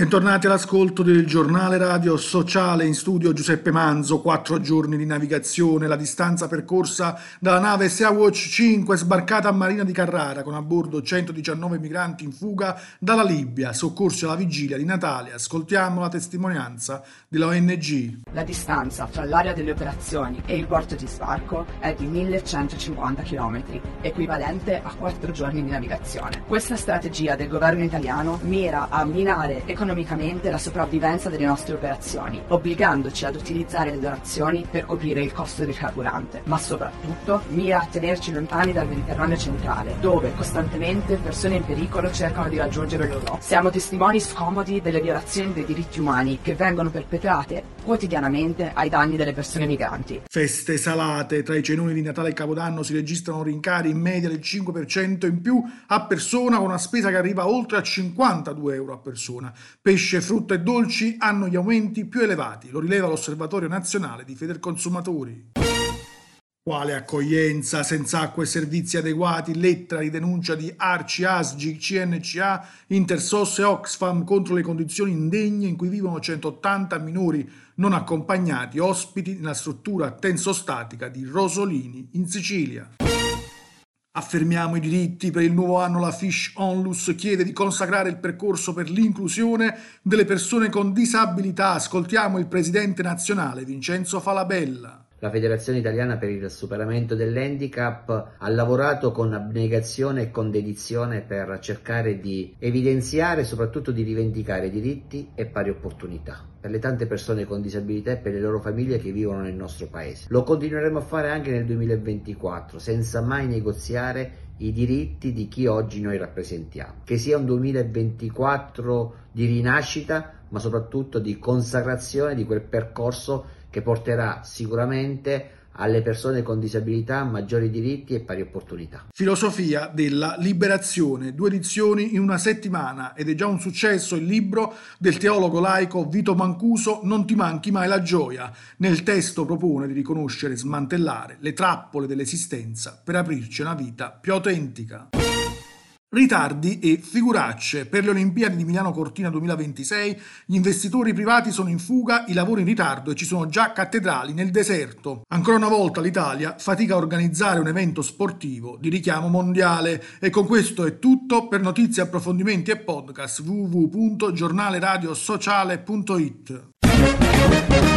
Bentornati all'ascolto del giornale radio sociale in studio Giuseppe Manzo, quattro giorni di navigazione, la distanza percorsa dalla nave Sea Watch 5 sbarcata a Marina di Carrara con a bordo 119 migranti in fuga dalla Libia, soccorsi alla vigilia di Natale. Ascoltiamo la testimonianza della ONG. La distanza fra l'area delle operazioni e il porto di sbarco è di 1150 km, equivalente a quattro giorni di navigazione. Questa strategia del governo italiano mira a minare e economicamente la sopravvivenza delle nostre operazioni, obbligandoci ad utilizzare le donazioni per coprire il costo del carburante, ma soprattutto mira a tenerci lontani dal Mediterraneo centrale, dove costantemente persone in pericolo cercano di raggiungere l'Europa. Siamo testimoni scomodi delle violazioni dei diritti umani che vengono perpetrate quotidianamente ai danni delle persone migranti. Feste salate, tra i cenoni di Natale e Capodanno si registrano rincari in media del 5% in più a persona con una spesa che arriva oltre a 52 euro a persona. Pesce, frutta e dolci hanno gli aumenti più elevati, lo rileva l'Osservatorio Nazionale di Federconsumatori. Quale accoglienza, senza acqua e servizi adeguati, lettera di denuncia di Arci, Asgi, CNCA, Intersos e Oxfam contro le condizioni indegne in cui vivono 180 minori non accompagnati ospiti nella struttura tensostatica di Rosolini in Sicilia. Affermiamo i diritti. Per il nuovo anno la Fish Onlus chiede di consacrare il percorso per l'inclusione delle persone con disabilità. Ascoltiamo il presidente nazionale Vincenzo Falabella. La Federazione Italiana per il Superamento dell'Handicap ha lavorato con abnegazione e con dedizione per cercare di evidenziare e soprattutto di rivendicare diritti e pari opportunità per le tante persone con disabilità e per le loro famiglie che vivono nel nostro paese. Lo continueremo a fare anche nel 2024 senza mai negoziare i diritti di chi oggi noi rappresentiamo. Che sia un 2024 di rinascita ma soprattutto di consacrazione di quel percorso che porterà sicuramente alle persone con disabilità maggiori diritti e pari opportunità. Filosofia della liberazione, due edizioni in una settimana ed è già un successo il libro del teologo laico Vito Mancuso Non ti manchi mai la gioia. Nel testo propone di riconoscere e smantellare le trappole dell'esistenza per aprirci una vita più autentica. Ritardi e figuracce. Per le Olimpiadi di Milano Cortina 2026 gli investitori privati sono in fuga, i lavori in ritardo e ci sono già cattedrali nel deserto. Ancora una volta l'Italia fatica a organizzare un evento sportivo di richiamo mondiale. E con questo è tutto. Per notizie, approfondimenti e podcast www.giornaleradiosociale.it